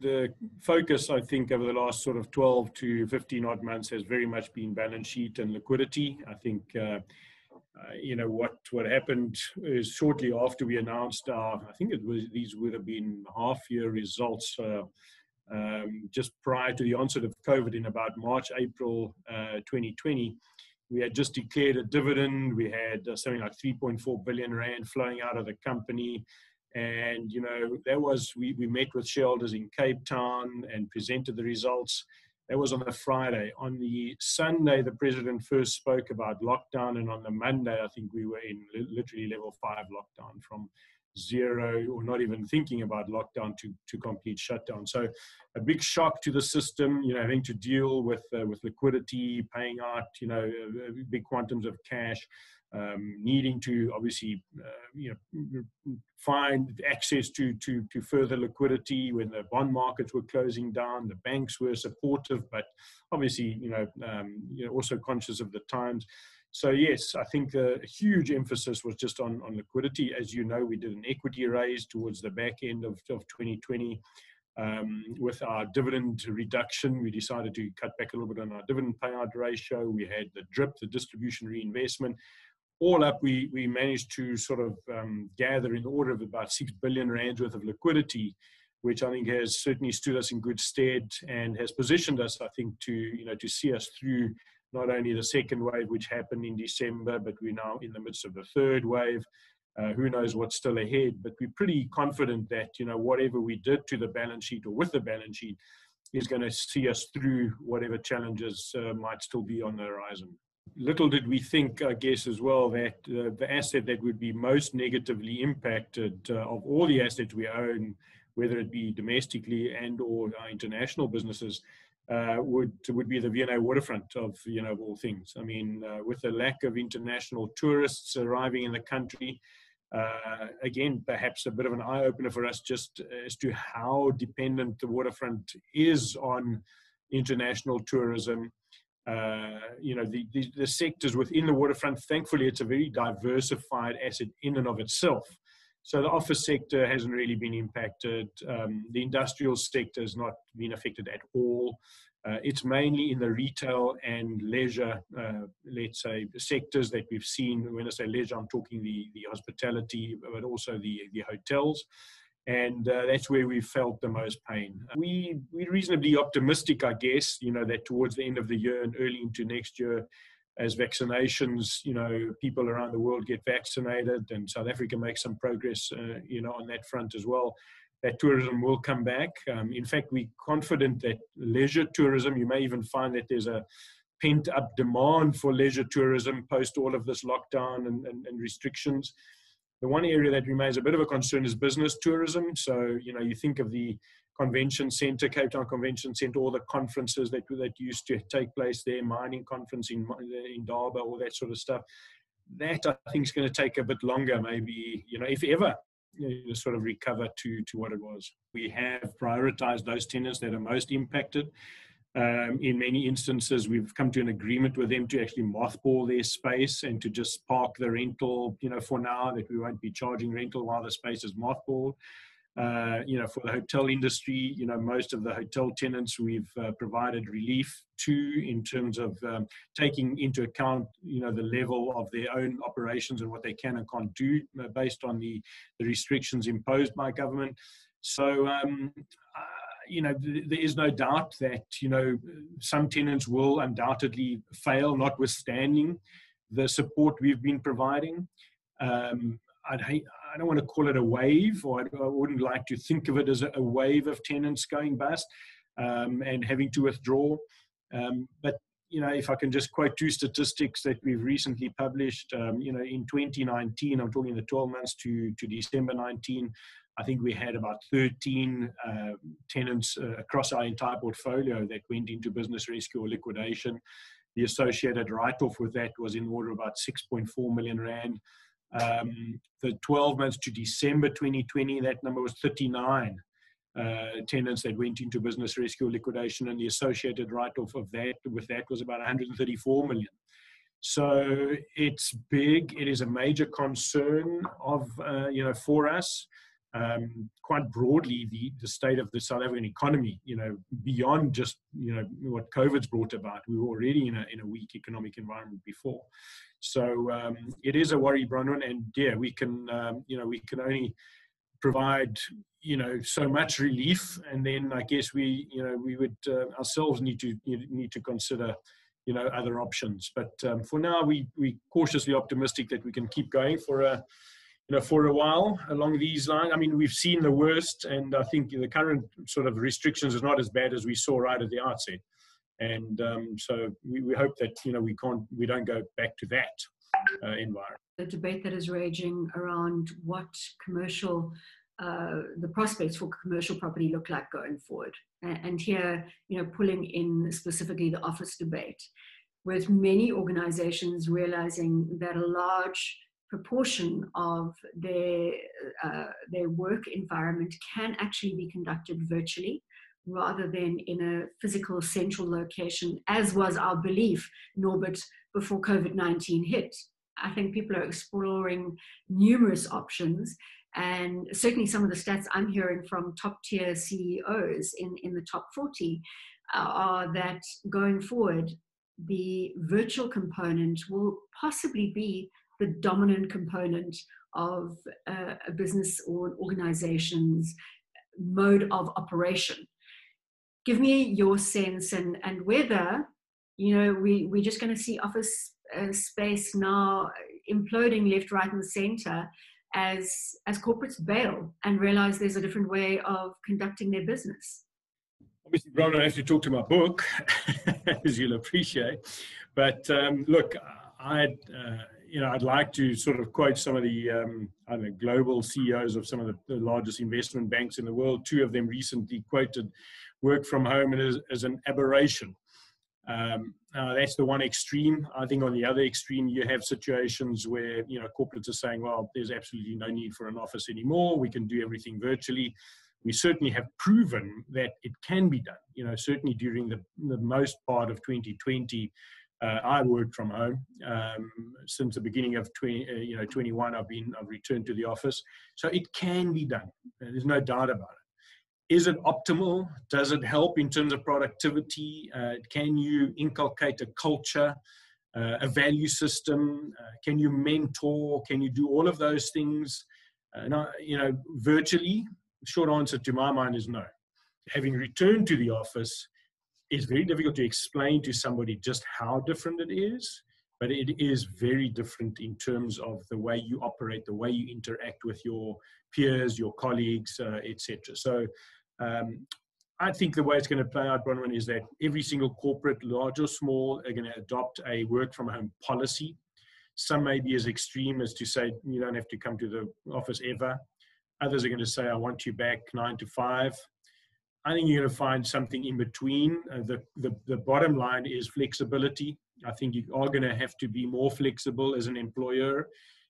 the focus, I think, over the last sort of 12 to 15 odd months has very much been balance sheet and liquidity. I think, uh, uh, you know, what, what happened is shortly after we announced our, I think it was, these would have been half year results, uh, um, just prior to the onset of COVID in about March, April 2020 uh, we had just declared a dividend. We had uh, something like 3.4 billion rand flowing out of the company. And, you know, that was, we, we met with shareholders in Cape Town and presented the results. That was on a Friday. On the Sunday, the president first spoke about lockdown. And on the Monday, I think we were in literally level five lockdown from zero or not even thinking about lockdown to, to complete shutdown. So a big shock to the system, you know, having to deal with, uh, with liquidity, paying out, you know, big quantums of cash um, needing to obviously uh, you know find access to, to to further liquidity when the bond markets were closing down the banks were supportive but obviously you know um, you know also conscious of the times. So yes i think a huge emphasis was just on on liquidity. As you know we did an equity raise towards the back end of, of 2020 um, with our dividend reduction, we decided to cut back a little bit on our dividend payout ratio. We had the DRIP, the distribution reinvestment, all up, we, we managed to sort of um, gather in the order of about 6 billion rand worth of liquidity, which I think has certainly stood us in good stead and has positioned us, I think, to, you know, to see us through not only the second wave, which happened in December, but we're now in the midst of the third wave. Uh, who knows what's still ahead? But we're pretty confident that, you know, whatever we did to the balance sheet or with the balance sheet is going to see us through whatever challenges uh, might still be on the horizon little did we think, I guess, as well, that uh, the asset that would be most negatively impacted uh, of all the assets we own, whether it be domestically and or our international businesses, uh, would would be the V&A waterfront of you know of all things. I mean, uh, with the lack of international tourists arriving in the country, uh, again, perhaps a bit of an eye opener for us just as to how dependent the waterfront is on international tourism uh, you know, the, the, the, sectors within the waterfront, thankfully, it's a very diversified asset in and of itself. So the office sector hasn't really been impacted. Um, the industrial sector has not been affected at all. Uh, it's mainly in the retail and leisure, uh, let's say, sectors that we've seen. When I say leisure, I'm talking the, the hospitality, but also the, the hotels and uh, that's where we felt the most pain. We we're reasonably optimistic, I guess, you know, that towards the end of the year and early into next year, as vaccinations, you know, people around the world get vaccinated, and South Africa makes some progress, uh, you know, on that front as well. That tourism will come back. Um, in fact, we're confident that leisure tourism. You may even find that there's a pent up demand for leisure tourism post all of this lockdown and, and, and restrictions. The one area that remains a bit of a concern is business tourism. So, you know, you think of the convention center, Cape Town Convention Center, all the conferences that, that used to take place there, mining conference in, in Indaba, all that sort of stuff. That I think is going to take a bit longer, maybe, you know, if ever, you know, sort of recover to, to what it was. We have prioritized those tenants that are most impacted. Um, in many instances, we've come to an agreement with them to actually mothball their space and to just park the rental, you know, for now that we won't be charging rental while the space is mothballed. Uh, you know, for the hotel industry, you know, most of the hotel tenants we've uh, provided relief to in terms of um, taking into account, you know, the level of their own operations and what they can and can't do uh, based on the, the restrictions imposed by government. So, um, you know, th- there is no doubt that, you know, some tenants will undoubtedly fail, notwithstanding the support we've been providing. Um, hate, I don't want to call it a wave, or I, wouldn't like to think of it as a, a wave of tenants going bust um, and having to withdraw. Um, but you know, if I can just quote two statistics that we've recently published, um, you know, in 2019, I'm talking the 12 months to, to December 19, I think we had about 13 uh, tenants uh, across our entire portfolio that went into business rescue or liquidation. The associated write-off with that was in order about 6.4 million rand. Um, the 12 months to December 2020, that number was 39 uh, tenants that went into business rescue or liquidation, and the associated write-off of that with that was about 134 million. So it's big. It is a major concern of uh, you know for us. Um, quite broadly the, the state of the South African economy, you know, beyond just, you know, what COVID's brought about. We were already in a, in a weak economic environment before. So um, it is a worry, Bronwyn, and yeah, we can, um, you know, we can only provide, you know, so much relief, and then I guess we, you know, we would uh, ourselves need to need to consider, you know, other options. But um, for now, we we cautiously optimistic that we can keep going for a you know, for a while along these lines. I mean, we've seen the worst, and I think the current sort of restrictions is not as bad as we saw right at the outset. And um, so we, we, hope that you know we can't, we don't go back to that uh, environment. The debate that is raging around what commercial, uh, the prospects for commercial property look like going forward, and here, you know, pulling in specifically the office debate, with many organizations realizing that a large proportion of their, uh, their work environment can actually be conducted virtually rather than in a physical central location, as was our belief, Norbert, before COVID 19 hit. I think people are exploring numerous options. And certainly, some of the stats I'm hearing from top tier CEOs in, in the top 40 uh, are that going forward, the virtual component will possibly be the dominant component of uh, a business or an organization's mode of operation. Give me your sense and, and whether, you know, we, we're just going to see office uh, space now imploding left, right, and center as, as corporates bail and realize there's a different way of conducting their business. Obviously, Ron, I have to talk to my book, as you'll appreciate. But um, look, I uh, you know, I'd like to sort of quote some of the um, I don't know, global CEOs of some of the, the, largest investment banks in the world. Two of them recently quoted work from home as, as an aberration. Um, uh, that's the one extreme. I think on the other extreme, you have situations where you know corporates are saying, "Well, there's absolutely no need for an office anymore. We can do everything virtually." We certainly have proven that it can be done. You know, certainly during the, the most part of 2020, uh, I worked from home um, since the beginning of 20, uh, you know, 21. I've been I've returned to the office, so it can be done. There's no doubt about it. Is it optimal? Does it help in terms of productivity? Uh, can you inculcate a culture, uh, a value system? Uh, can you mentor? Can you do all of those things? Uh, now, you know, virtually. Short answer to my mind is no. Having returned to the office, it's very difficult to explain to somebody just how different it is, but it is very different in terms of the way you operate, the way you interact with your peers, your colleagues, uh, etc. So um, I think the way it's going to play out, Bronwyn, is that every single corporate, large or small, are going to adopt a work from home policy. Some may be as extreme as to say you don't have to come to the office ever. Others are going to say, I want you back nine to five. I think you're going to find something in between. Uh, the, the, the bottom line is flexibility. I think you are going to have to be more flexible as an employer.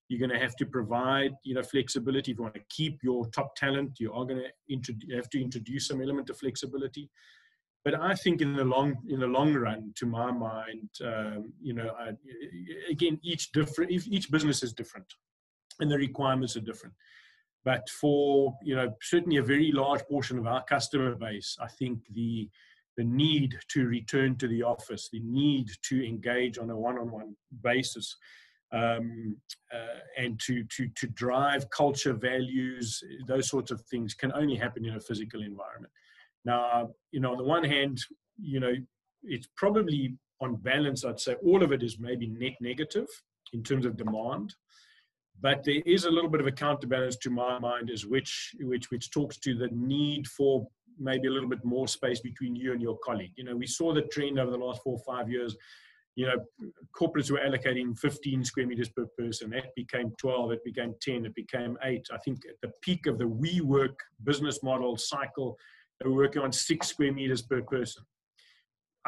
You're going to have to provide, you know, flexibility. If you want to keep your top talent, you are going to have to introduce some element of flexibility. But I think in the long in the long run, to my mind, um, you know, I, again, each different each business is different, and the requirements are different. But for you know certainly a very large portion of our customer base, I think the the need to return to the office, the need to engage on a one-on-one basis, um, uh, and to to to drive culture, values, those sorts of things can only happen in a physical environment. Now, you know, on the one hand, you know, it's probably on balance, I'd say all of it is maybe net negative in terms of demand. But there is a little bit of a counterbalance to my mind, is which which which talks to the need for maybe a little bit more space between you and your colleague. You know, we saw the trend over the last four or five years. You know, corporates were allocating 15 square meters per person. That became 12. It became 10. It became eight. I think at the peak of the WeWork business model cycle, they were working on six square meters per person.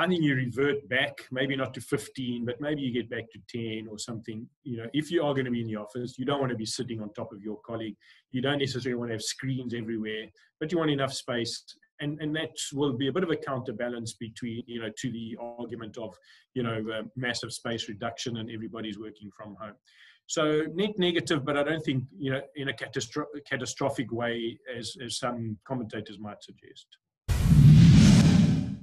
I think you revert back, maybe not to 15, but maybe you get back to 10 or something. You know, if you are going to be in the office, you don't want to be sitting on top of your colleague. You don't necessarily want to have screens everywhere, but you want enough space. And, and that will be a bit of a counterbalance between, you know, to the argument of, you know, massive space reduction and everybody's working from home. So net negative, but I don't think you know in a catastro- catastrophic way, as as some commentators might suggest.